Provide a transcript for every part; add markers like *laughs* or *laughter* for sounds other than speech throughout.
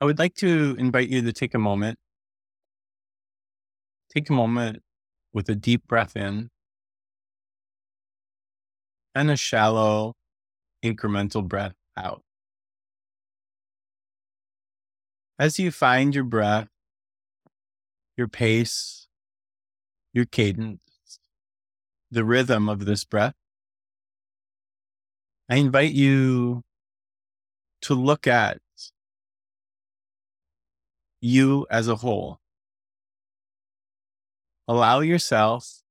I would like to invite you to take a moment. Take a moment with a deep breath in and a shallow, incremental breath out. As you find your breath, your pace, your cadence, the rhythm of this breath, I invite you to look at you as a whole. Allow yourself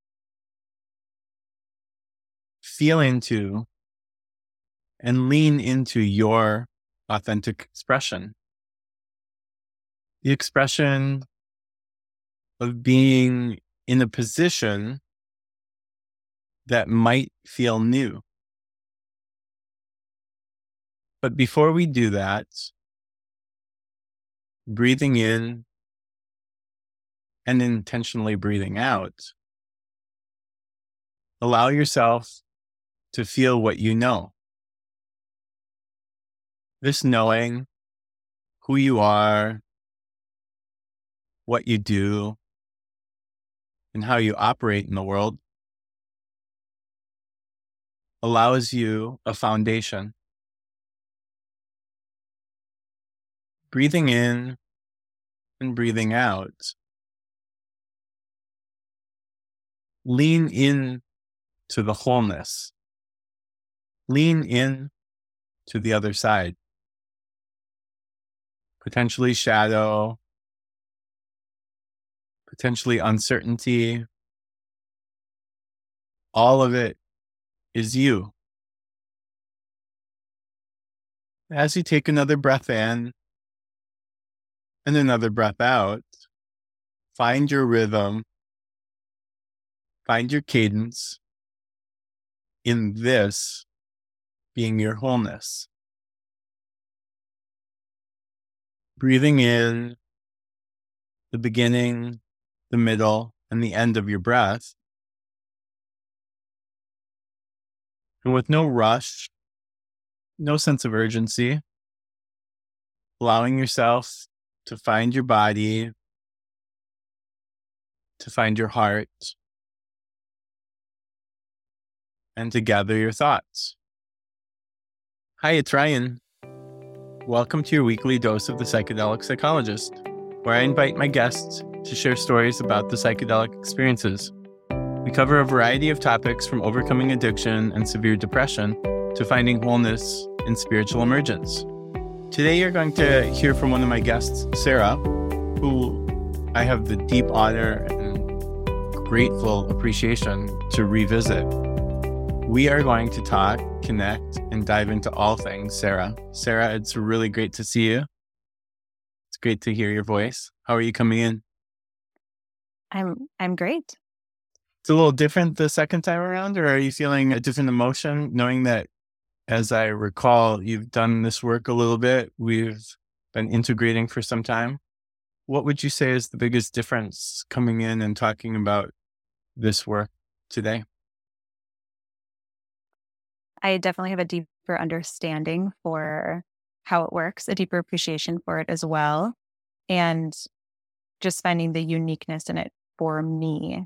feel into and lean into your authentic expression. The expression of being in a position that might feel new. But before we do that, breathing in and intentionally breathing out, allow yourself to feel what you know. This knowing who you are, what you do, and how you operate in the world allows you a foundation breathing in and breathing out. Lean in to the wholeness. Lean in to the other side. Potentially shadow, potentially uncertainty. All of it is you. As you take another breath in, and another breath out. Find your rhythm, find your cadence in this being your wholeness. Breathing in the beginning, the middle, and the end of your breath. And with no rush, no sense of urgency, allowing yourself to find your body, to find your heart, and to gather your thoughts. Hi, it's Ryan. Welcome to your weekly dose of the psychedelic psychologist, where I invite my guests to share stories about the psychedelic experiences. We cover a variety of topics from overcoming addiction and severe depression to finding wholeness and spiritual emergence. Today, you're going to hear from one of my guests, Sara, who I have the deep honor and grateful appreciation to revisit. We are going to talk, connect, and dive into all things Sara. Sara, it's really great to see you. It's great to hear your voice. How are you coming in? I'm I'm great. It's a little different the second time around, or are you feeling a different emotion knowing that as I recall, you've done this work a little bit. We've been integrating for some time. What would you say is the biggest difference coming in and talking about this work today? I definitely have a deeper understanding for how it works, a deeper appreciation for it as well. And just finding the uniqueness in it for me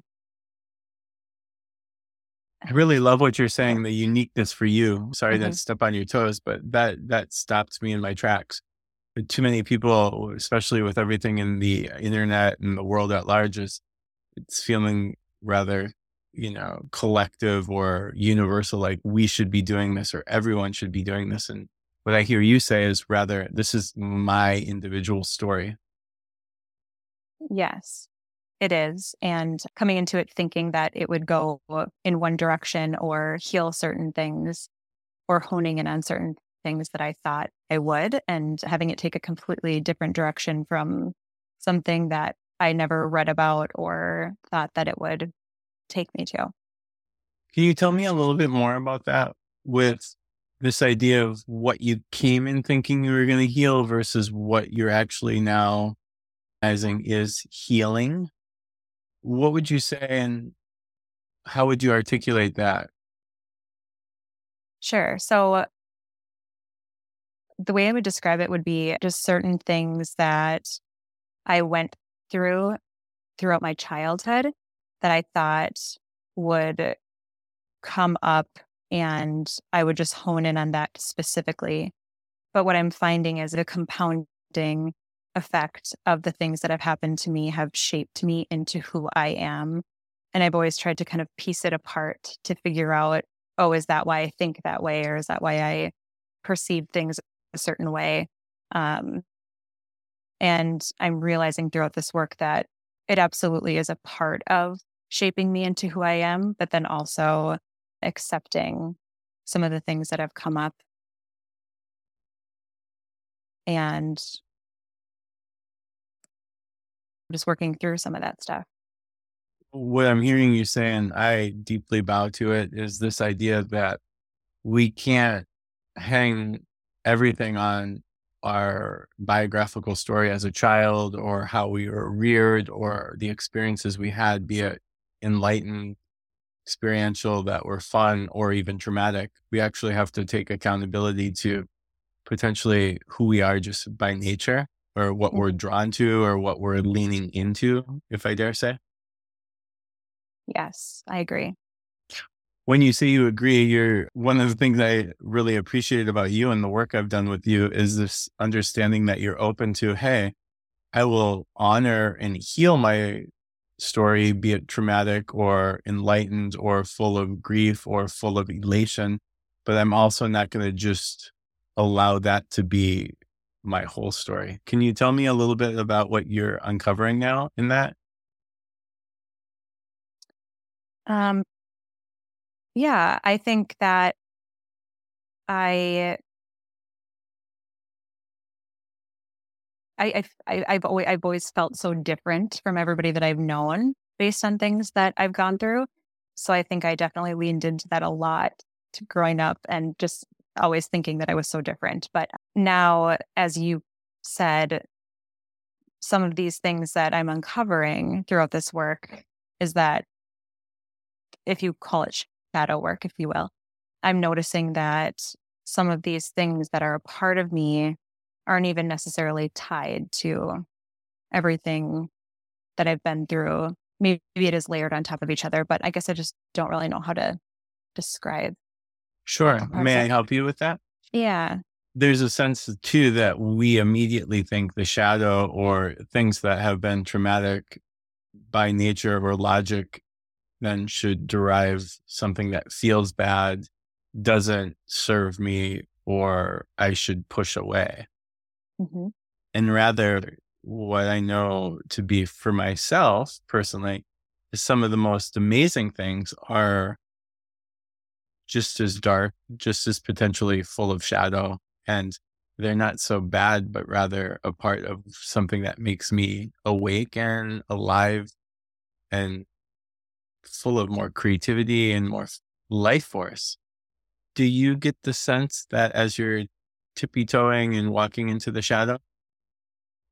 I really love what you're saying, the uniqueness for you. Sorry mm-hmm. to step on your toes, but that that stopped me in my tracks. But too many people, especially with everything in the internet and the world at large, is it's feeling rather, you know, collective or universal, like we should be doing this or everyone should be doing this. And what I hear you say is rather, this is my individual story. Yes. It is. And coming into it thinking that it would go in one direction or heal certain things or honing in on certain things that I thought I would, and having it take a completely different direction from something that I never read about or thought that it would take me to. Can you tell me a little bit more about that with this idea of what you came in thinking you were going to heal versus what you're actually now realizing is healing? What would you say and how would you articulate that? Sure. So the way I would describe it would be just certain things that I went through throughout my childhood that I thought would come up and I would just hone in on that specifically. But what I'm finding is a compounding effect of the things that have happened to me have shaped me into who I am. And I've always tried to kind of piece it apart to figure out, oh, is that why I think that way? Or is that why I perceive things a certain way? Um, and I'm realizing throughout this work that it absolutely is a part of shaping me into who I am, but then also accepting some of the things that have come up and just working through some of that stuff. What I'm hearing you saying, I deeply bow to it, is this idea that we can't hang everything on our biographical story as a child or how we were reared or the experiences we had, be it enlightened, experiential, that were fun, or even traumatic. We actually have to take accountability to potentially who we are just by nature or what mm-hmm. we're drawn to or what we're leaning into, if I dare say. Yes, I agree. When you say you agree, you're one of the things I really appreciate about you and the work I've done with you is this understanding that you're open to, hey, I will honor and heal my story, be it traumatic or enlightened or full of grief or full of elation. But I'm also not going to just allow that to be my whole story. Can you tell me a little bit about what you're uncovering now in that? Um, yeah, I think that I I, I I've always I've always felt so different from everybody that I've known based on things that I've gone through. So I think I definitely leaned into that a lot growing up and just always thinking that I was so different. But now, as you said, some of these things that I'm uncovering throughout this work is that if you call it shadow work, if you will, I'm noticing that some of these things that are a part of me aren't even necessarily tied to everything that I've been through. Maybe it is layered on top of each other, but I guess I just don't really know how to describe. Sure. May I help you with that? Yeah. There's a sense too that we immediately think the shadow or things that have been traumatic by nature or logic then should derive something that feels bad, doesn't serve me, or I should push away. Mm-hmm. And rather, what I know to be for myself personally is some of the most amazing things are just as dark, just as potentially full of shadow. And they're not so bad, but rather a part of something that makes me awake and alive and full of more creativity and more life force. Do you get the sense that as you're tippy toeing and walking into the shadow,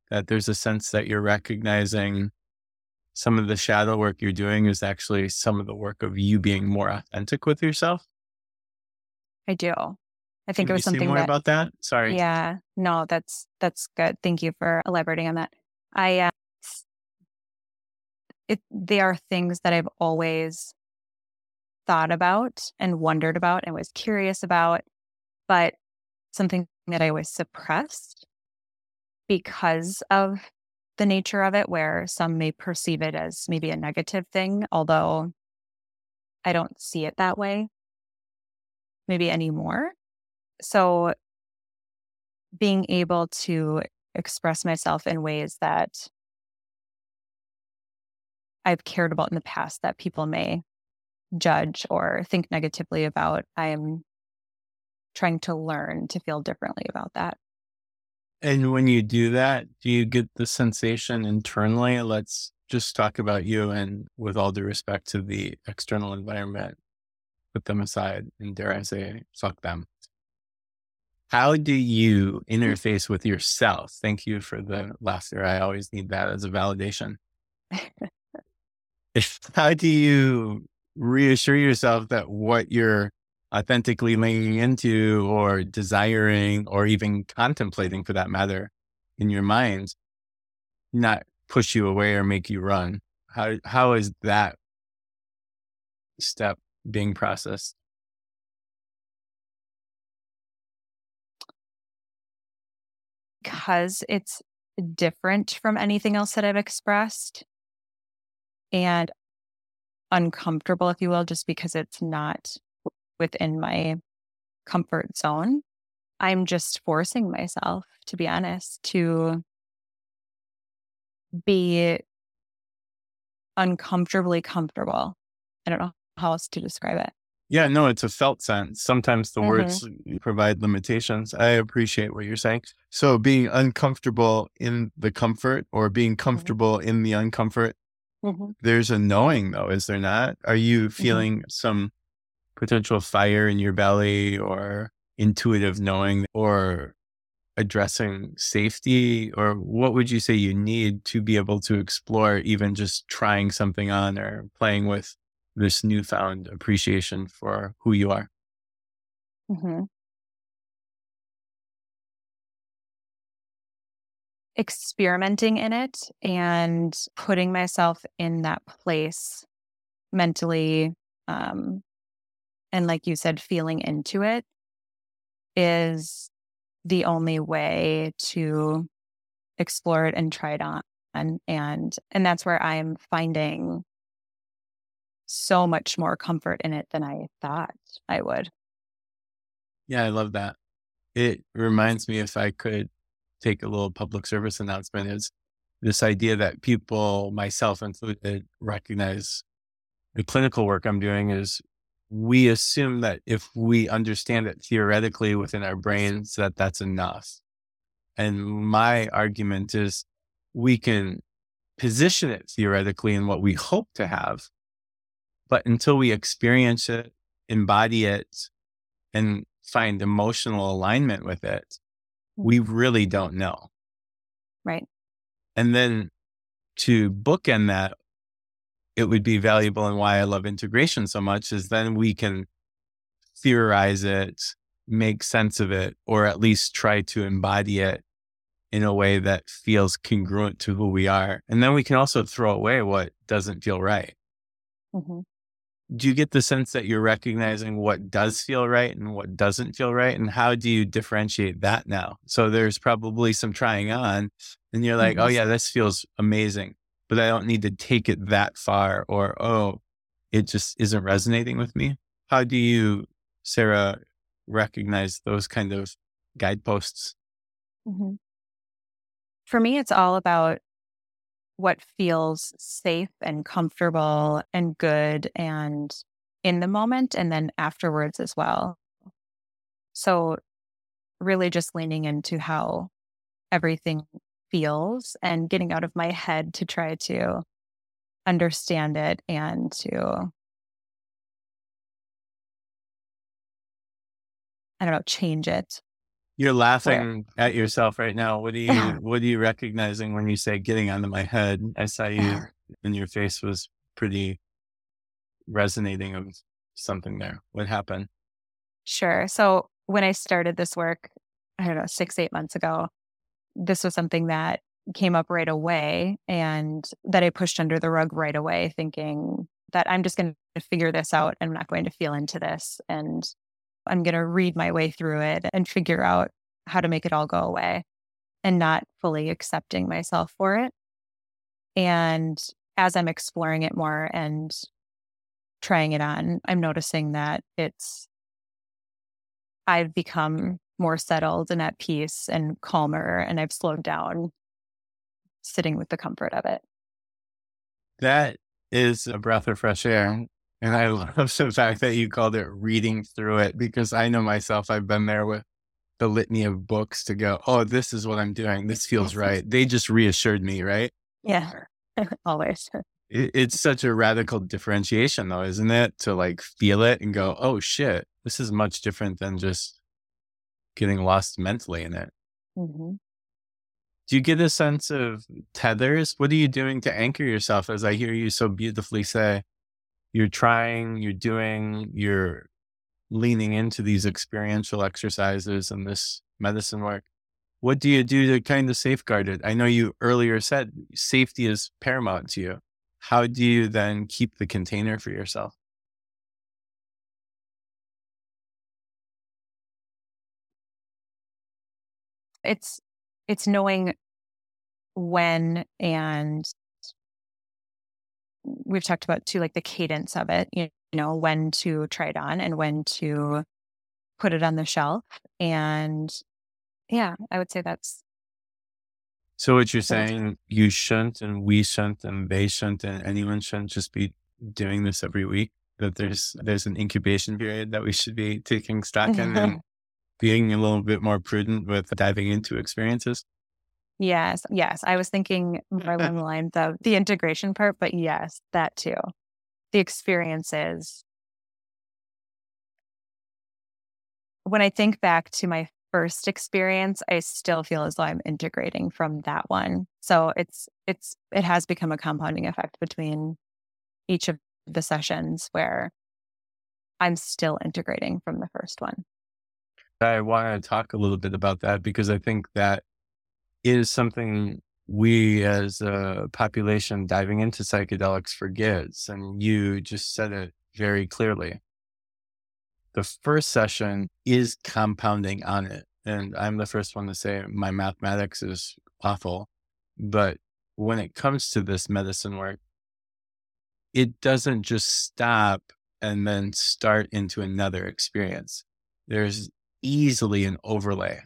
that there's a sense that you're recognizing some of the shadow work you're doing is actually some of the work of you being more authentic with yourself? I do. I think Can it was something more that, about that. Sorry. Yeah. No, that's that's good. Thank you for elaborating on that. I uh, it they are things that I've always thought about and wondered about and was curious about, but something that I was suppressed because of the nature of it, where some may perceive it as maybe a negative thing, although I don't see it that way maybe anymore. So being able to express myself in ways that I've cared about in the past that people may judge or think negatively about, I am trying to learn to feel differently about that. And when you do that, do you get the sensation internally? Let's just talk about you and with all due respect to the external environment, put them aside and dare I say, fuck them. How do you mm-hmm. interface with yourself? Thank you for the laughter. I always need that as a validation. *laughs* How do you reassure yourself that what you're authentically leaning into or desiring or even contemplating for that matter in your mind, not push you away or make you run? How, how is that step being processed? Because it's different from anything else that I've expressed and uncomfortable, if you will, just because it's not within my comfort zone. I'm just forcing myself, to be honest, to be uncomfortably comfortable. I don't know how else to describe it. Yeah, no, it's a felt sense. Sometimes the mm-hmm. words provide limitations. I appreciate what you're saying. So being uncomfortable in the comfort or being mm-hmm. comfortable mm-hmm. in the uncomfort, mm-hmm. there's a knowing though, is there not? Are you mm-hmm. feeling some potential fire in your belly or intuitive knowing or addressing safety or what would you say you need to be able to explore even just trying something on or playing with this newfound appreciation for who you are mm-hmm. experimenting in it and putting myself in that place mentally um, and like you said feeling into it is the only way to explore it and try it on and and and that's where i'm finding so much more comfort in it than i thought i would yeah i love that it reminds me if i could take a little public service announcement is this idea that people myself included recognize the clinical work i'm doing is we assume that if we understand it theoretically within our brains, that that's enough. And my argument is we can position it theoretically in what we hope to have, but until we experience it, embody it, and find emotional alignment with it, we really don't know. Right. And then to bookend that, it would be valuable and why I love integration so much is then we can theorize it, make sense of it, or at least try to embody it in a way that feels congruent to who we are. And then we can also throw away what doesn't feel right. Mm-hmm. Do you get the sense that you're recognizing what does feel right and what doesn't feel right? And how do you differentiate that now? So there's probably some trying on, and you're like, oh, mm-hmm. oh, yeah, this feels amazing but I don't need to take it that far or, oh, it just isn't resonating with me. How do you, Sara, recognize those kind of guideposts? Mm-hmm. For me, it's all about what feels safe and comfortable and good and in the moment and then afterwards as well. So, really just leaning into how everything feels and getting out of my head to try to understand it and to I don't know, change it. You're laughing at yourself right now. What are you *laughs* what are you recognizing when you say getting onto my head? I saw you *sighs* and your face was pretty resonating of something there. What happened? Sure. So when I started this work, I don't know, six, eight months ago, this was something that came up right away and that I pushed under the rug right away, thinking that I'm just going to figure this out. I'm not going to feel into this. And I'm going to read my way through it and figure out how to make it all go away and not fully accepting myself for it. And as I'm exploring it more and trying it on, I'm noticing that it's, I've become more settled and at peace and calmer. And I've slowed down sitting with the comfort of it. That is a breath of fresh air. And I love the fact that you called it reading through it because I know myself, I've been there with the litany of books to go, oh, this is what I'm doing. This feels right. They just reassured me, right? Yeah, *laughs* always. *laughs* It, it's such a radical differentiation, though, isn't it? To like feel it and go, oh, shit, this is much different than just getting lost mentally in it. Mm-hmm. Do you get a sense of tethers? What are you doing to anchor yourself? As I hear you so beautifully say, you're trying, you're doing, you're leaning into these experiential exercises and this medicine work, what do you do to kind of safeguard it? I know you earlier said safety is paramount to you. How do you then keep the container for yourself? It's it's knowing when and we've talked about too like the cadence of it, you know, when to try it on and when to put it on the shelf and yeah, I would say that's. So what you're saying, you shouldn't, and we shouldn't, and they shouldn't, and anyone shouldn't just be doing this every week. That there's there's an incubation period that we should be taking stock in *laughs* and being a little bit more prudent with diving into experiences. Yes, yes. I was thinking more along the *laughs* lines of the integration part, but yes, that too. The experiences. When I think back to my first experience, I still feel as though I'm integrating from that one. So it's it's it has become a compounding effect between each of the sessions where I'm still integrating from the first one. I want to talk a little bit about that because I think that is something we as a population diving into psychedelics forgets. And you just said it very clearly the first session is compounding on it. And I'm the first one to say my mathematics is awful. But when it comes to this medicine work, it doesn't just stop and then start into another experience. There's easily an overlay.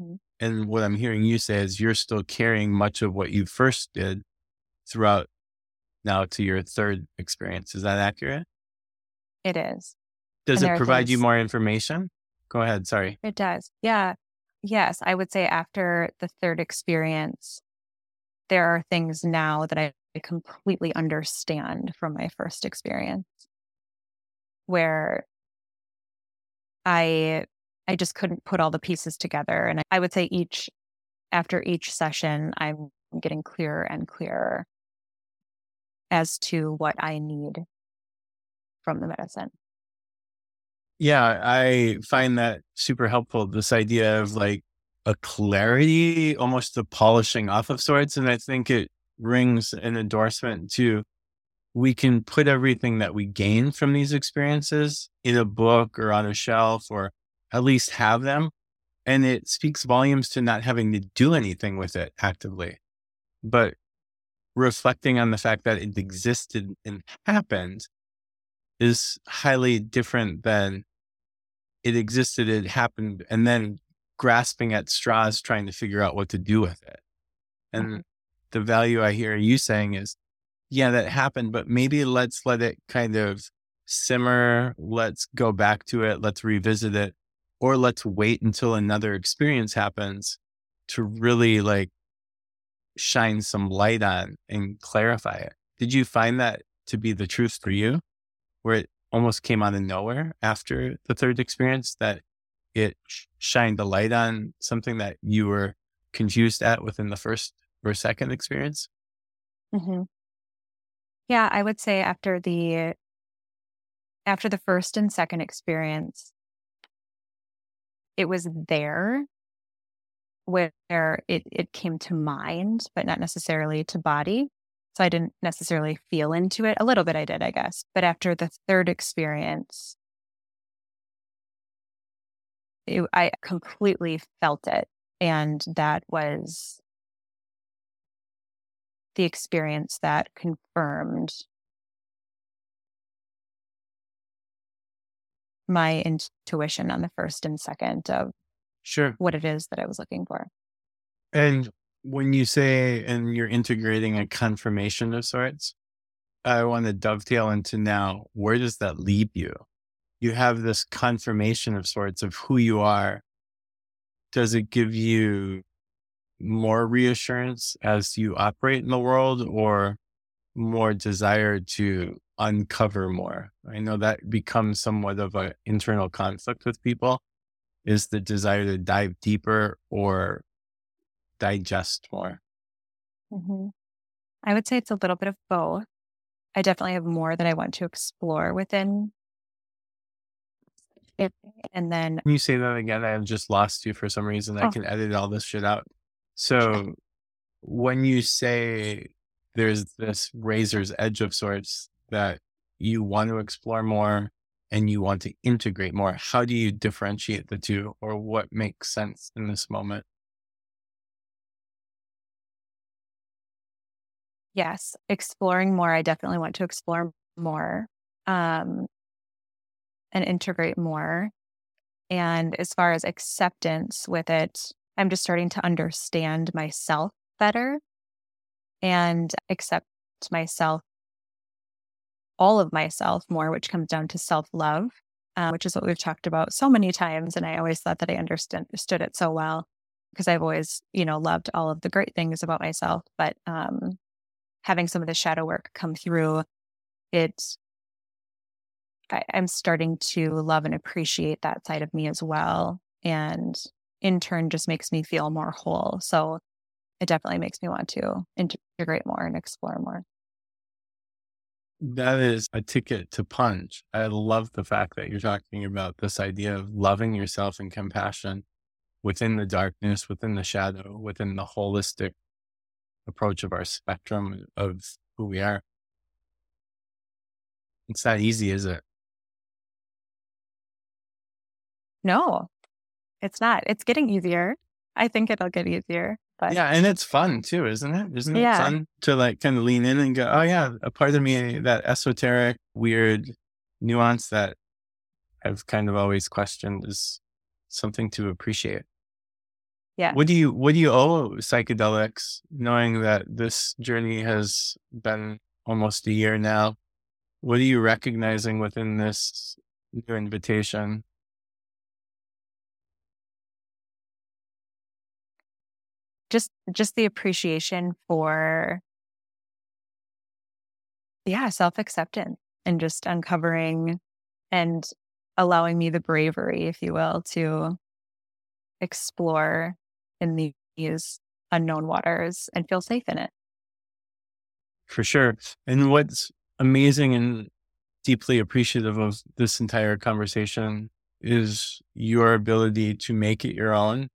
Mm-hmm. And what I'm hearing you say is you're still carrying much of what you first did throughout now to your third experience. Is that accurate? It is. Does it provide things, you more information? Go ahead. Sorry. It does. Yeah. Yes. I would say after the third experience, there are things now that I completely understand from my first experience where I I just couldn't put all the pieces together and I would say each after each session I'm getting clearer and clearer as to what I need from the medicine. Yeah, I find that super helpful. This idea of like a clarity, almost a polishing off of sorts. And I think it rings an endorsement to we can put everything that we gain from these experiences in a book or on a shelf or at least have them. And it speaks volumes to not having to do anything with it actively, but reflecting on the fact that it existed and happened is highly different than it existed, it happened, and then grasping at straws, trying to figure out what to do with it. And mm-hmm. the value I hear you saying is, yeah, that happened, but maybe let's let it kind of simmer. Let's go back to it. Let's revisit it, or let's wait until another experience happens to really like shine some light on and clarify it. Did you find that to be the truth for you? Where it almost came out of nowhere after the third experience that it shined a light on something that you were confused at within the first or second experience? Mm-hmm. Yeah, I would say after the after the first and second experience, it was there where it, it came to mind, but not necessarily to body. So I didn't necessarily feel into it. A little bit I did, I guess. But after the third experience, it, I completely felt it. And that was the experience that confirmed my intuition on the first and second of sure what it is that I was looking for. And when you say and you're integrating a confirmation of sorts, I want to dovetail into now, where does that leave you? You have this confirmation of sorts of who you are. Does it give you more reassurance as you operate in the world or more desire to uncover more? I know that becomes somewhat of an internal conflict with people is the desire to dive deeper or digest more? Mm-hmm. I would say it's a little bit of both. I definitely have more that I want to explore within And then Can you say that again? I have just lost you for some reason. I Oh. can edit all this shit out. So when you say there's this razor's edge of sorts that you want to explore more and you want to integrate more, how do you differentiate the two or what makes sense in this moment? yes, exploring more. I definitely want to explore more um, and integrate more. And as far as acceptance with it, I'm just starting to understand myself better and accept myself, all of myself more, which comes down to self love, uh, which is what we've talked about so many times. And I always thought that I understood it so well because I've always, you know, loved all of the great things about myself. But um, having some of the shadow work come through, it I, I'm starting to love and appreciate that side of me as well. And in turn just makes me feel more whole. So it definitely makes me want to integrate more and explore more. That is a ticket to punch. I love the fact that you're talking about this idea of loving yourself and compassion within the darkness, within the shadow, within the holistic approach of our spectrum of who we are. It's that easy, is it? No, it's not. It's getting easier. I think it'll get easier. But Yeah, and it's fun too, isn't it? Isn't it Yeah. fun to like kind of lean in and go, oh yeah, a part of me, that esoteric, weird nuance that I've kind of always questioned is something to appreciate. Yeah. What do you what do you owe psychedelics, knowing that this journey has been almost a year now? What are you recognizing within this new invitation? Just just the appreciation for yeah, self-acceptance and just uncovering and allowing me the bravery, if you will, to explore in these unknown waters and feel safe in it. For sure. And what's amazing and deeply appreciative of this entire conversation is your ability to make it your own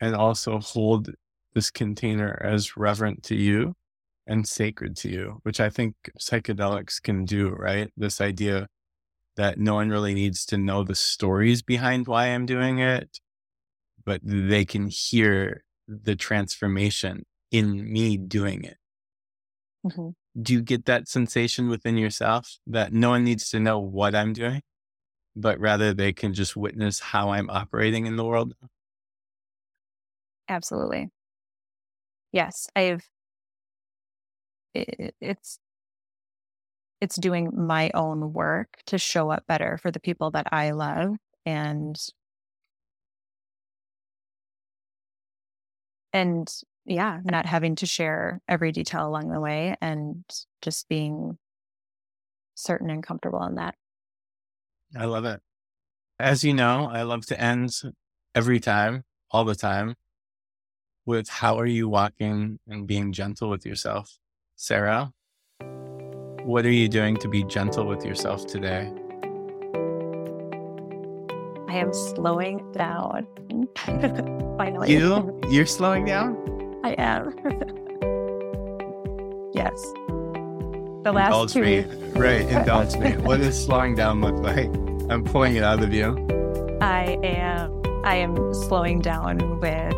and also hold this container as reverent to you and sacred to you, which I think psychedelics can do, right? This idea that no one really needs to know the stories behind why I'm doing it, but they can hear the transformation in me doing it Mhm. do you get that sensation within yourself that no one needs to know what I'm doing, but rather they can just witness how I'm operating in the world? Absolutely. Yes, I've it, it's it's doing my own work to show up better for the people that I love and and yeah, not having to share every detail along the way and just being certain and comfortable in that. I love it. As you know, I love to end every time, all the time, with how are you walking and being gentle with yourself? Sara, what are you doing to be gentle with yourself today? I am slowing down. *laughs* Finally. You, you're slowing down? I am. *laughs* yes. The last Indulge two me. Right, indulge me. *laughs* What does slowing down look like? I'm pulling it out of you. I am I am slowing down with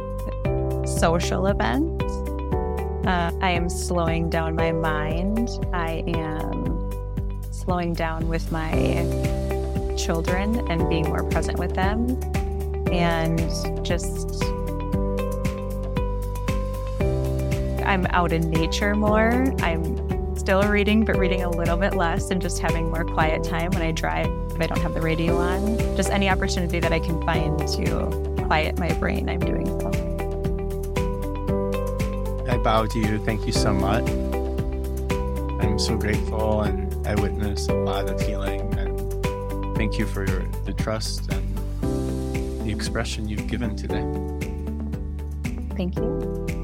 social events. Uh, I am slowing down my mind. I am slowing down with my children and being more present with them, and just I'm out in nature more. I'm still reading, but reading a little bit less and just having more quiet time when I drive. If I don't have the radio on, just any opportunity that I can find to quiet my brain, I'm doing so. To you. Thank you so much. I'm so grateful and I witnessed a lot of healing. And thank you for your, the trust and the expression you've given today. Thank you.